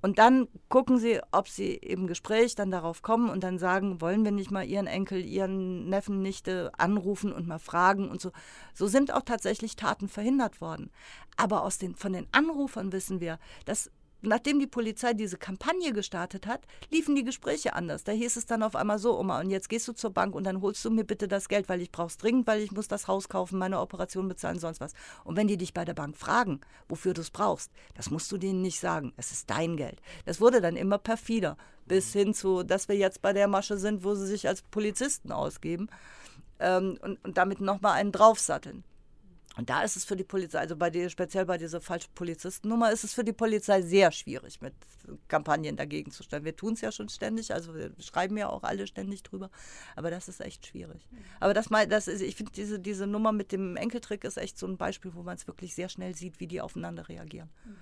Und dann gucken sie, ob sie im Gespräch dann darauf kommen und dann sagen, wollen wir nicht mal ihren Enkel, ihren Neffen, Nichte anrufen und mal fragen und so. So sind auch tatsächlich Taten verhindert worden. Aber aus den, von den Anrufern wissen wir, dass nachdem die Polizei diese Kampagne gestartet hat, liefen die Gespräche anders. Da hieß es dann auf einmal so, Oma, und jetzt gehst du zur Bank und dann holst du mir bitte das Geld, weil ich brauch's dringend, weil ich muss das Haus kaufen, meine Operation bezahlen, sonst was. Und wenn die dich bei der Bank fragen, wofür du es brauchst, das musst du denen nicht sagen. Es ist dein Geld. Das wurde dann immer perfider, bis hin zu, dass wir jetzt bei der Masche sind, wo sie sich als Polizisten ausgeben ähm, und, und damit nochmal einen draufsatteln. Und da ist es für die Polizei, also bei der, speziell bei dieser falschen Polizistennummer, ist es für die Polizei sehr schwierig, mit Kampagnen dagegen zu stellen. Wir tun es ja schon ständig, also wir schreiben ja auch alle ständig drüber, aber das ist echt schwierig. Aber das, das ist, ich finde, diese, diese Nummer mit dem Enkeltrick ist echt so ein Beispiel, wo man es wirklich sehr schnell sieht, wie die aufeinander reagieren. Mhm.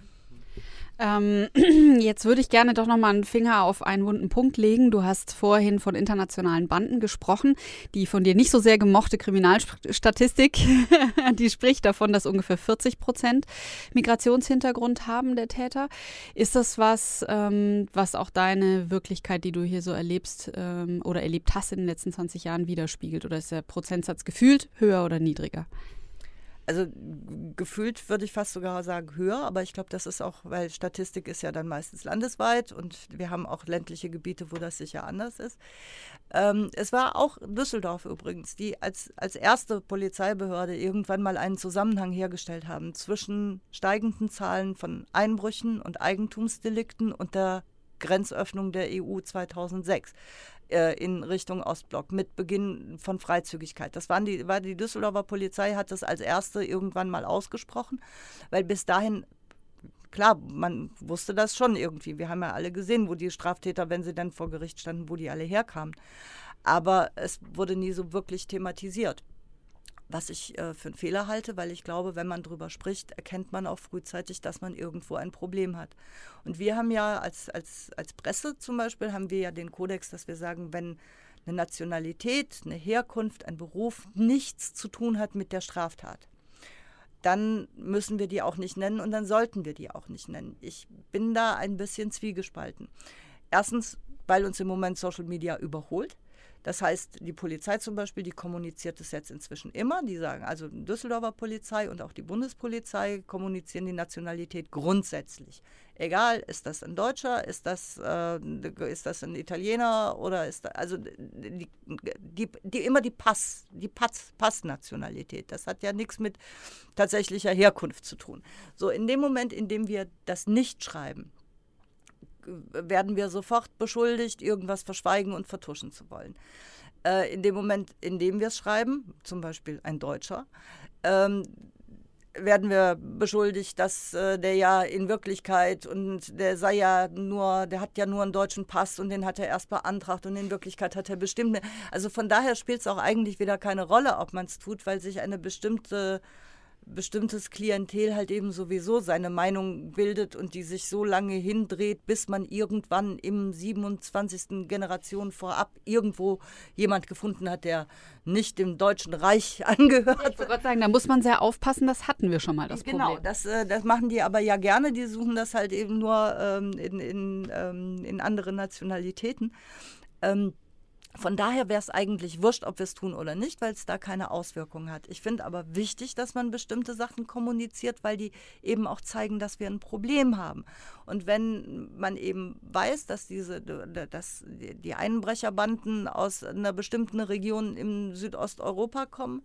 Ähm, jetzt würde ich gerne doch nochmal einen Finger auf einen wunden Punkt legen. Du hast vorhin von internationalen Banden gesprochen. Die von dir nicht so sehr gemochte Kriminalstatistik, die spricht davon, dass ungefähr 40 Prozent Migrationshintergrund haben der Täter. Ist das was, ähm, was auch deine Wirklichkeit, die du hier so erlebst ähm, oder erlebt hast in den letzten 20 Jahren, widerspiegelt? Oder ist der Prozentsatz gefühlt höher oder niedriger? Also gefühlt würde ich fast sogar sagen höher, aber ich glaube, das ist auch, weil Statistik ist ja dann meistens landesweit und wir haben auch ländliche Gebiete, wo das sicher anders ist. Ähm, es war auch Düsseldorf übrigens, die als, als erste Polizeibehörde irgendwann mal einen Zusammenhang hergestellt haben zwischen steigenden Zahlen von Einbrüchen und Eigentumsdelikten und der Grenzöffnung der EU 2006 äh, in Richtung Ostblock mit Beginn von Freizügigkeit. Das waren die, war die Düsseldorfer Polizei hat das als erste irgendwann mal ausgesprochen, weil bis dahin klar, man wusste das schon irgendwie. Wir haben ja alle gesehen, wo die Straftäter, wenn sie dann vor Gericht standen, wo die alle herkamen. Aber es wurde nie so wirklich thematisiert was ich äh, für einen Fehler halte, weil ich glaube, wenn man darüber spricht, erkennt man auch frühzeitig, dass man irgendwo ein Problem hat. Und wir haben ja als, als, als Presse zum Beispiel, haben wir ja den Kodex, dass wir sagen, wenn eine Nationalität, eine Herkunft, ein Beruf nichts zu tun hat mit der Straftat, dann müssen wir die auch nicht nennen und dann sollten wir die auch nicht nennen. Ich bin da ein bisschen zwiegespalten. Erstens, weil uns im Moment Social Media überholt Das heißt, die Polizei zum Beispiel, die kommuniziert es jetzt inzwischen immer. Die sagen, also die Düsseldorfer Polizei und auch die Bundespolizei kommunizieren die Nationalität grundsätzlich. Egal, ist das ein Deutscher, ist das, äh, ist das ein Italiener oder ist das, also die, die, die, immer die Pass, die Pass, Passnationalität. Das hat ja nichts mit tatsächlicher Herkunft zu tun. So, in dem Moment, in dem wir das nicht schreiben, werden wir sofort beschuldigt, irgendwas verschweigen und vertuschen zu wollen. Äh, in dem Moment, in dem wir es schreiben, zum Beispiel ein Deutscher, ähm, werden wir beschuldigt, dass äh, der ja in Wirklichkeit und der sei ja nur, der hat ja nur einen deutschen Pass und den hat er erst beantragt und in Wirklichkeit hat er bestimmt. Also von daher spielt es auch eigentlich wieder keine Rolle, ob man es tut, weil sich eine bestimmte bestimmtes Klientel halt eben sowieso seine Meinung bildet und die sich so lange hindreht, bis man irgendwann im 27. Generation vorab irgendwo jemand gefunden hat, der nicht dem Deutschen Reich angehört. Ich wollte gerade sagen, da muss man sehr aufpassen, das hatten wir schon mal, das genau, Problem. Genau, das, äh, das machen die aber ja gerne, die suchen das halt eben nur ähm, in, in, ähm, in anderen Nationalitäten. Ähm, von daher wäre es eigentlich wurscht, ob wir es tun oder nicht, weil es da keine Auswirkungen hat. Ich finde aber wichtig, dass man bestimmte Sachen kommuniziert, weil die eben auch zeigen, dass wir ein Problem haben. Und wenn man eben weiß, dass diese, dass die Einbrecherbanden aus einer bestimmten Region im Südosteuropa kommen,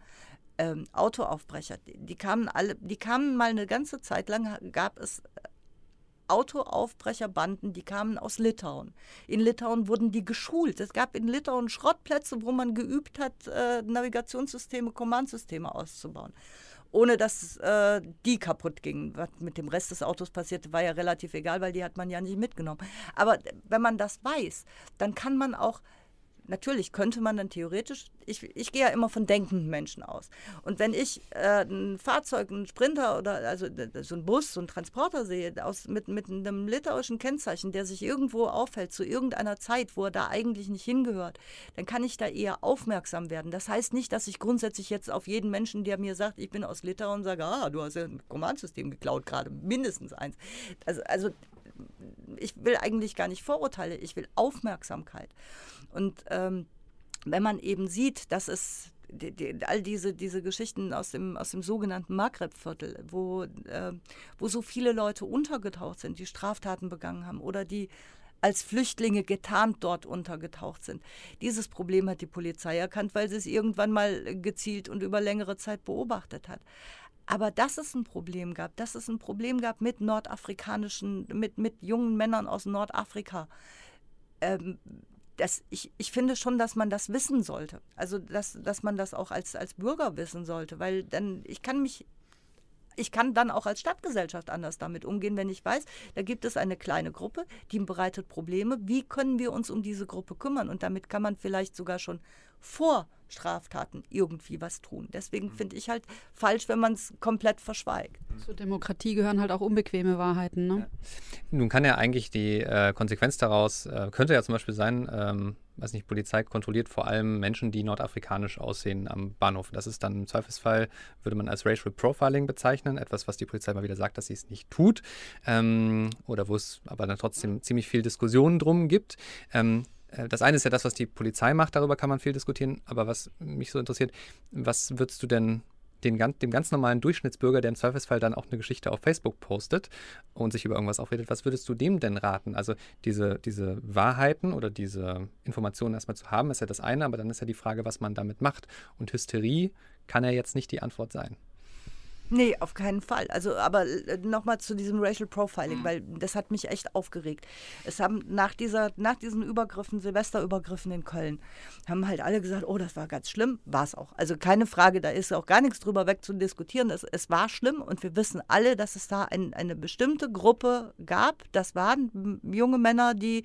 ähm, Autoaufbrecher, die kamen alle, die kamen mal eine ganze Zeit lang, gab es Autoaufbrecherbanden, die kamen aus Litauen. In Litauen wurden die geschult. Es gab in Litauen Schrottplätze, wo man geübt hat, äh, Navigationssysteme, Kommandsysteme auszubauen. Ohne dass äh, die kaputt gingen. Was mit dem Rest des Autos passierte, war ja relativ egal, weil die hat man ja nicht mitgenommen. Aber wenn man das weiß, dann kann man auch natürlich könnte man dann theoretisch, ich, ich gehe ja immer von denkenden Menschen aus. Und wenn ich äh, ein Fahrzeug, einen Sprinter oder also so ein Bus, so einen Transporter sehe, aus, mit, mit einem litauischen Kennzeichen, der sich irgendwo aufhält zu irgendeiner Zeit, wo er da eigentlich nicht hingehört, dann kann ich da eher aufmerksam werden. Das heißt nicht, dass ich grundsätzlich jetzt auf jeden Menschen, der mir sagt, ich bin aus Litauen, sage, ah, du hast ja ein Kommandsystem geklaut gerade, mindestens eins. Also, also ich will eigentlich gar nicht Vorurteile, ich will Aufmerksamkeit. Und ähm, wenn man eben sieht, dass es die, die, all diese, diese Geschichten aus dem, aus dem sogenannten Maghreb-Viertel, wo, äh, wo so viele Leute untergetaucht sind, die Straftaten begangen haben oder die als Flüchtlinge getarnt dort untergetaucht sind. Dieses Problem hat die Polizei erkannt, weil sie es irgendwann mal gezielt und über längere Zeit beobachtet hat. Aber dass es ein Problem gab, dass es ein Problem gab mit nordafrikanischen, mit, mit jungen Männern aus Nordafrika, ähm, das, ich, ich finde schon, dass man das wissen sollte. Also, dass, dass man das auch als, als Bürger wissen sollte, weil dann, ich kann mich ich kann dann auch als Stadtgesellschaft anders damit umgehen, wenn ich weiß, da gibt es eine kleine Gruppe, die bereitet Probleme. Wie können wir uns um diese Gruppe kümmern? Und damit kann man vielleicht sogar schon vor Straftaten irgendwie was tun. Deswegen mhm. finde ich halt falsch, wenn man es komplett verschweigt. Zur Demokratie gehören halt auch unbequeme Wahrheiten. Ne? Ja. Nun kann ja eigentlich die äh, Konsequenz daraus, äh, könnte ja zum Beispiel sein, ähm, weiß nicht, Polizei kontrolliert vor allem Menschen, die nordafrikanisch aussehen am Bahnhof. Das ist dann im Zweifelsfall, würde man als Racial Profiling bezeichnen, etwas, was die Polizei mal wieder sagt, dass sie es nicht tut. Ähm, oder wo es aber dann trotzdem ziemlich viel Diskussionen drum gibt. Ähm, äh, das eine ist ja das, was die Polizei macht, darüber kann man viel diskutieren, aber was mich so interessiert, was würdest du denn den, dem ganz normalen Durchschnittsbürger, der im Zweifelsfall dann auch eine Geschichte auf Facebook postet und sich über irgendwas aufredet, was würdest du dem denn raten? Also diese, diese Wahrheiten oder diese Informationen erstmal zu haben, ist ja das eine, aber dann ist ja die Frage, was man damit macht. Und Hysterie kann ja jetzt nicht die Antwort sein. Nee, auf keinen Fall. Also, aber äh, nochmal zu diesem Racial Profiling, mhm. weil das hat mich echt aufgeregt. Es haben nach dieser, nach diesen Übergriffen, Silvesterübergriffen in Köln, haben halt alle gesagt, oh, das war ganz schlimm. War es auch. Also keine Frage, da ist auch gar nichts drüber wegzudiskutieren. Es, es war schlimm und wir wissen alle, dass es da ein, eine bestimmte Gruppe gab. Das waren junge Männer, die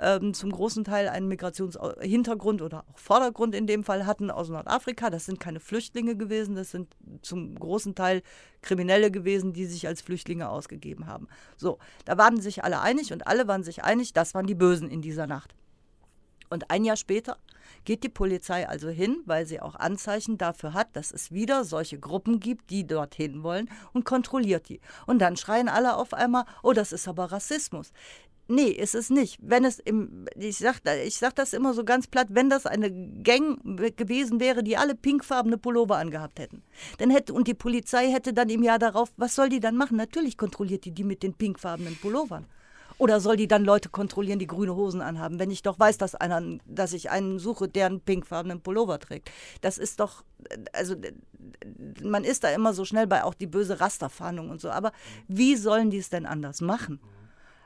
ähm, zum großen Teil einen Migrationshintergrund oder auch Vordergrund in dem Fall hatten aus Nordafrika. Das sind keine Flüchtlinge gewesen, das sind zum großen Teil Kriminelle gewesen, die sich als Flüchtlinge ausgegeben haben. So, da waren sich alle einig und alle waren sich einig, das waren die Bösen in dieser Nacht. Und ein Jahr später Geht die Polizei also hin, weil sie auch Anzeichen dafür hat, dass es wieder solche Gruppen gibt, die dorthin wollen und kontrolliert die. Und dann schreien alle auf einmal, oh, das ist aber Rassismus. Nee, ist es nicht. Wenn es im, ich sag, ich sag das immer so ganz platt, wenn das eine Gang gewesen wäre, die alle pinkfarbene Pullover angehabt hätten, dann hätte, und die Polizei hätte dann im Jahr darauf, was soll die dann machen? Natürlich kontrolliert die die mit den pinkfarbenen Pullovern. Oder soll die dann Leute kontrollieren, die grüne Hosen anhaben, wenn ich doch weiß, dass, einer, dass ich einen suche, der einen pinkfarbenen Pullover trägt? Das ist doch, also man ist da immer so schnell bei auch die böse Rasterfahndung und so. Aber wie sollen die es denn anders machen?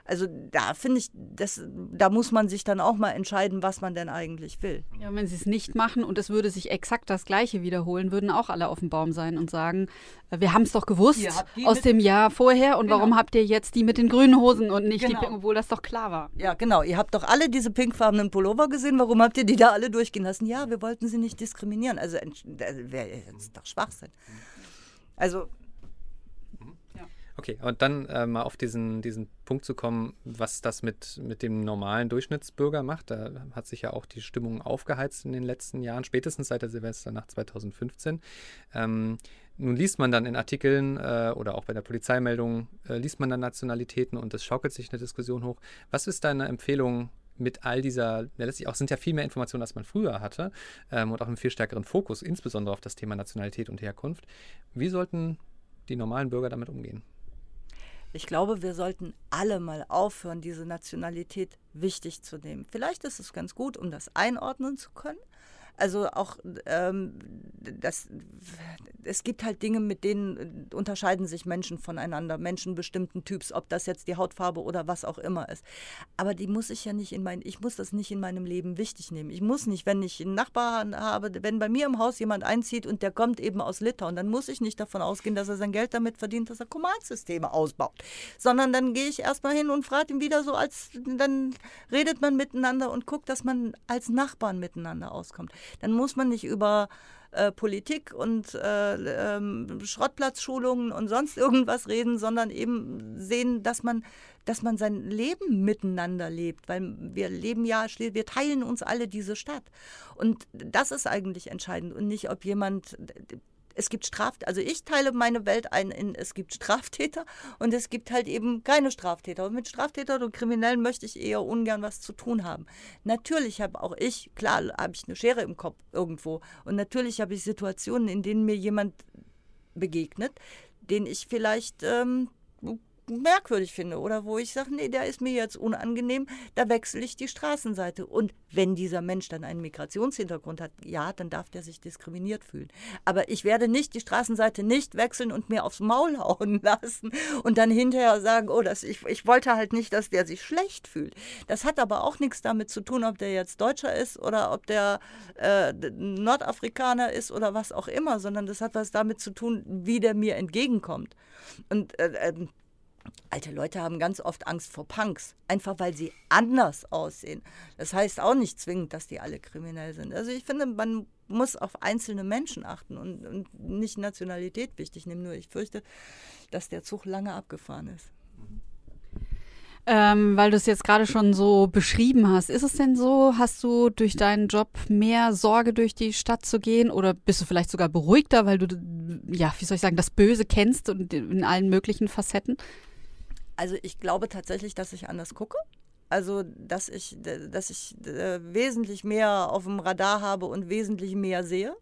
Also da finde ich, das, da muss man sich dann auch mal entscheiden, was man denn eigentlich will. Ja, wenn sie es nicht machen und es würde sich exakt das Gleiche wiederholen, würden auch alle auf dem Baum sein und sagen, äh, wir haben es doch gewusst aus dem Jahr vorher und genau. warum habt ihr jetzt die mit den grünen Hosen und nicht genau. die, obwohl das doch klar war. Ja, genau. Ihr habt doch alle diese pinkfarbenen Pullover gesehen. Warum habt ihr die da alle durchgehen lassen? Ja, wir wollten sie nicht diskriminieren. Also, das wäre doch Schwachsinn. Also Okay, und dann äh, mal auf diesen, diesen Punkt zu kommen, was das mit, mit dem normalen Durchschnittsbürger macht. Da hat sich ja auch die Stimmung aufgeheizt in den letzten Jahren, spätestens seit der Silvesternacht 2015. Ähm, nun liest man dann in Artikeln äh, oder auch bei der Polizeimeldung, äh, liest man dann Nationalitäten und es schaukelt sich eine Diskussion hoch. Was ist deine Empfehlung mit all dieser, ja, letztlich auch sind ja viel mehr Informationen, als man früher hatte ähm, und auch einen viel stärkeren Fokus, insbesondere auf das Thema Nationalität und Herkunft. Wie sollten die normalen Bürger damit umgehen? Ich glaube, wir sollten alle mal aufhören, diese Nationalität wichtig zu nehmen. Vielleicht ist es ganz gut, um das einordnen zu können. Also auch ähm, das, es gibt halt Dinge, mit denen unterscheiden sich Menschen voneinander, Menschen bestimmten Typs, ob das jetzt die Hautfarbe oder was auch immer ist. Aber die muss ich ja nicht in mein, ich muss das nicht in meinem Leben wichtig nehmen. Ich muss nicht, wenn ich einen Nachbarn habe, wenn bei mir im Haus jemand einzieht und der kommt eben aus Litauen, dann muss ich nicht davon ausgehen, dass er sein Geld damit verdient, dass er Command-Systeme ausbaut. Sondern dann gehe ich erstmal hin und frage ihn wieder so, als dann redet man miteinander und guckt, dass man als Nachbarn miteinander auskommt. Dann muss man nicht über äh, Politik und äh, ähm, Schrottplatzschulungen und sonst irgendwas reden, sondern eben sehen, dass man, dass man sein Leben miteinander lebt, weil wir leben ja, wir teilen uns alle diese Stadt. Und das ist eigentlich entscheidend und nicht, ob jemand es gibt Straft, also ich teile meine Welt ein in, es gibt Straftäter und es gibt halt eben keine Straftäter. Und mit Straftätern und Kriminellen möchte ich eher ungern was zu tun haben. Natürlich habe auch ich, klar, habe ich eine Schere im Kopf irgendwo. Und natürlich habe ich Situationen, in denen mir jemand begegnet, den ich vielleicht ähm, merkwürdig finde oder wo ich sage, nee, der ist mir jetzt unangenehm, da wechsle ich die Straßenseite. Und wenn dieser Mensch dann einen Migrationshintergrund hat, ja, dann darf der sich diskriminiert fühlen. Aber ich werde nicht die Straßenseite nicht wechseln und mir aufs Maul hauen lassen und dann hinterher sagen, oh, das, ich, ich wollte halt nicht, dass der sich schlecht fühlt. Das hat aber auch nichts damit zu tun, ob der jetzt Deutscher ist oder ob der äh, Nordafrikaner ist oder was auch immer, sondern das hat was damit zu tun, wie der mir entgegenkommt. Und äh, äh Alte Leute haben ganz oft Angst vor Punks, einfach weil sie anders aussehen. Das heißt auch nicht zwingend, dass die alle kriminell sind. Also ich finde, man muss auf einzelne Menschen achten und, und nicht Nationalität wichtig nehmen. Nur ich fürchte, dass der Zug lange abgefahren ist. Ähm, weil du es jetzt gerade schon so beschrieben hast. Ist es denn so, hast du durch deinen Job mehr Sorge, durch die Stadt zu gehen oder bist du vielleicht sogar beruhigter, weil du, ja, wie soll ich sagen, das Böse kennst und in allen möglichen Facetten? Also ich glaube tatsächlich, dass ich anders gucke. Also, dass ich, dass ich wesentlich mehr auf dem Radar habe und wesentlich mehr sehe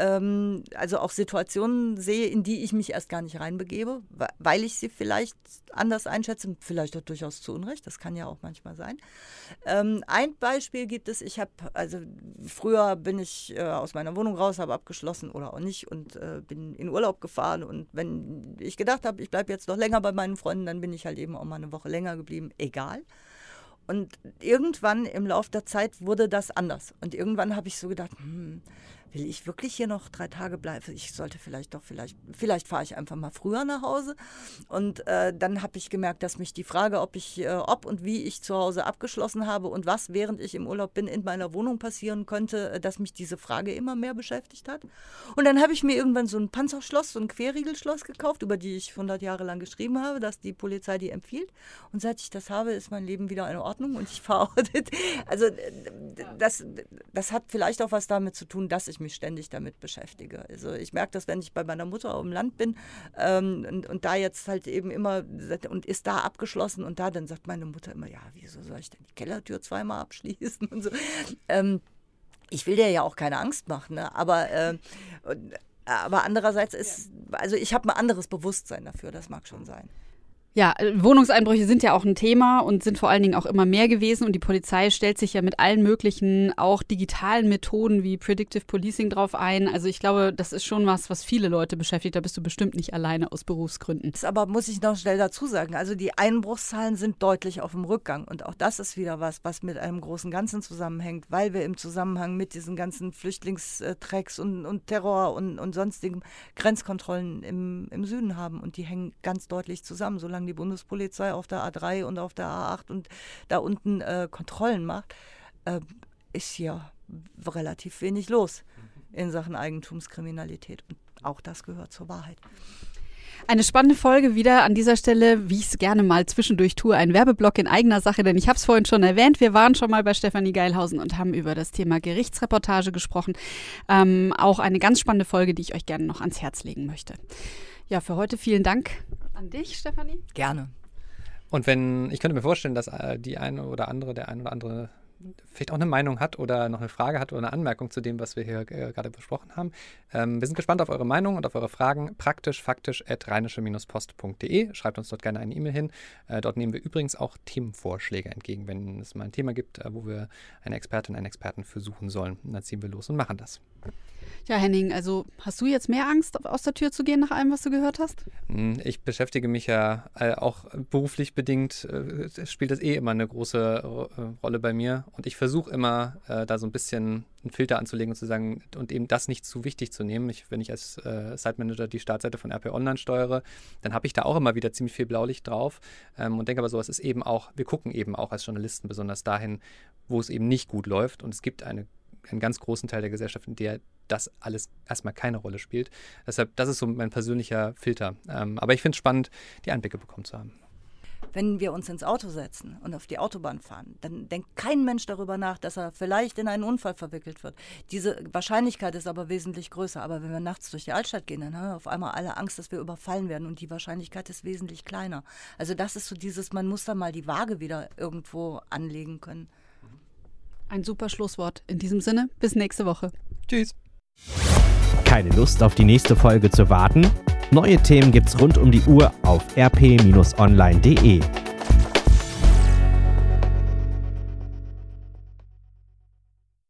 ähm, also auch Situationen sehe, in die ich mich erst gar nicht reinbegebe, weil ich sie vielleicht anders einschätze, vielleicht auch durchaus zu Unrecht, das kann ja auch manchmal sein. Ähm, ein Beispiel gibt es, ich habe, also früher bin ich äh, aus meiner Wohnung raus, habe abgeschlossen oder auch nicht und äh, bin in Urlaub gefahren und wenn ich gedacht habe, ich bleibe jetzt noch länger bei meinen Freunden, dann bin ich halt eben auch mal eine Woche länger geblieben, egal. Und irgendwann im Laufe der Zeit wurde das anders. Und irgendwann habe ich so gedacht, hm, will ich wirklich hier noch drei Tage bleiben? Ich sollte vielleicht doch, vielleicht, vielleicht fahre ich einfach mal früher nach Hause. Und äh, dann habe ich gemerkt, dass mich die Frage, ob ich, äh, ob und wie ich zu Hause abgeschlossen habe und was während ich im Urlaub bin in meiner Wohnung passieren könnte, äh, dass mich diese Frage immer mehr beschäftigt hat. Und dann habe ich mir irgendwann so ein Panzerschloss, so ein Querriegelschloss gekauft, über die ich 100 Jahre lang geschrieben habe, dass die Polizei die empfiehlt. Und seit ich das habe, ist mein Leben wieder in Ordnung und ich fahre. also das, das hat vielleicht auch was damit zu tun, dass ich mich ständig damit beschäftige. Also ich merke das, wenn ich bei meiner Mutter auf dem Land bin ähm, und, und da jetzt halt eben immer und ist da abgeschlossen und da, dann sagt meine Mutter immer, ja, wieso soll ich denn die Kellertür zweimal abschließen und so. Ähm, ich will dir ja auch keine Angst machen, ne? aber, äh, aber andererseits ist, also ich habe ein anderes Bewusstsein dafür, das mag schon sein. Ja, äh, Wohnungseinbrüche sind ja auch ein Thema und sind vor allen Dingen auch immer mehr gewesen. Und die Polizei stellt sich ja mit allen möglichen, auch digitalen Methoden wie Predictive Policing drauf ein. Also ich glaube, das ist schon was, was viele Leute beschäftigt. Da bist du bestimmt nicht alleine aus Berufsgründen. Das aber muss ich noch schnell dazu sagen. Also die Einbruchszahlen sind deutlich auf dem Rückgang. Und auch das ist wieder was, was mit einem großen Ganzen zusammenhängt, weil wir im Zusammenhang mit diesen ganzen Flüchtlingstracks und, und Terror und, und sonstigen Grenzkontrollen im, im Süden haben. Und die hängen ganz deutlich zusammen. Solange solange die Bundespolizei auf der A3 und auf der A8 und da unten äh, Kontrollen macht, äh, ist hier relativ wenig los in Sachen Eigentumskriminalität. Und auch das gehört zur Wahrheit. Eine spannende Folge wieder an dieser Stelle, wie ich es gerne mal zwischendurch tue, ein Werbeblock in eigener Sache, denn ich habe es vorhin schon erwähnt, wir waren schon mal bei Stefanie Geilhausen und haben über das Thema Gerichtsreportage gesprochen. Ähm, auch eine ganz spannende Folge, die ich euch gerne noch ans Herz legen möchte. Ja, für heute vielen Dank an dich, Stefanie. Gerne. Und wenn, ich könnte mir vorstellen, dass äh, die eine oder andere, der eine oder andere vielleicht auch eine Meinung hat oder noch eine Frage hat oder eine Anmerkung zu dem, was wir hier äh, gerade besprochen haben. Ähm, wir sind gespannt auf eure Meinung und auf eure Fragen. Praktisch, faktisch at rheinische-post.de. Schreibt uns dort gerne eine E-Mail hin. Äh, dort nehmen wir übrigens auch Themenvorschläge entgegen, wenn es mal ein Thema gibt, äh, wo wir eine Expertin, einen Experten für suchen sollen. Und dann ziehen wir los und machen das. Ja, Henning, also hast du jetzt mehr Angst, aus der Tür zu gehen nach allem, was du gehört hast? Hm, ich beschäftige mich ja äh, auch beruflich bedingt, äh, spielt das eh immer eine große äh, Rolle bei mir. Und ich versuche immer, da so ein bisschen einen Filter anzulegen und zu sagen, und eben das nicht zu wichtig zu nehmen. Ich, wenn ich als äh, Site Manager die Startseite von RP Online steuere, dann habe ich da auch immer wieder ziemlich viel Blaulicht drauf ähm, und denke aber so, es ist eben auch, wir gucken eben auch als Journalisten besonders dahin, wo es eben nicht gut läuft. Und es gibt eine einen ganz großen Teil der Gesellschaft, in der das alles erstmal keine Rolle spielt. Deshalb, das ist so mein persönlicher Filter. Ähm, aber ich finde es spannend, die Einblicke bekommen zu haben. Wenn wir uns ins Auto setzen und auf die Autobahn fahren, dann denkt kein Mensch darüber nach, dass er vielleicht in einen Unfall verwickelt wird. Diese Wahrscheinlichkeit ist aber wesentlich größer. Aber wenn wir nachts durch die Altstadt gehen, dann haben wir auf einmal alle Angst, dass wir überfallen werden und die Wahrscheinlichkeit ist wesentlich kleiner. Also das ist so dieses, man muss da mal die Waage wieder irgendwo anlegen können. Ein super Schlusswort. In diesem Sinne, bis nächste Woche. Tschüss. Keine Lust auf die nächste Folge zu warten? Neue Themen gibt's rund um die Uhr auf rp-online.de.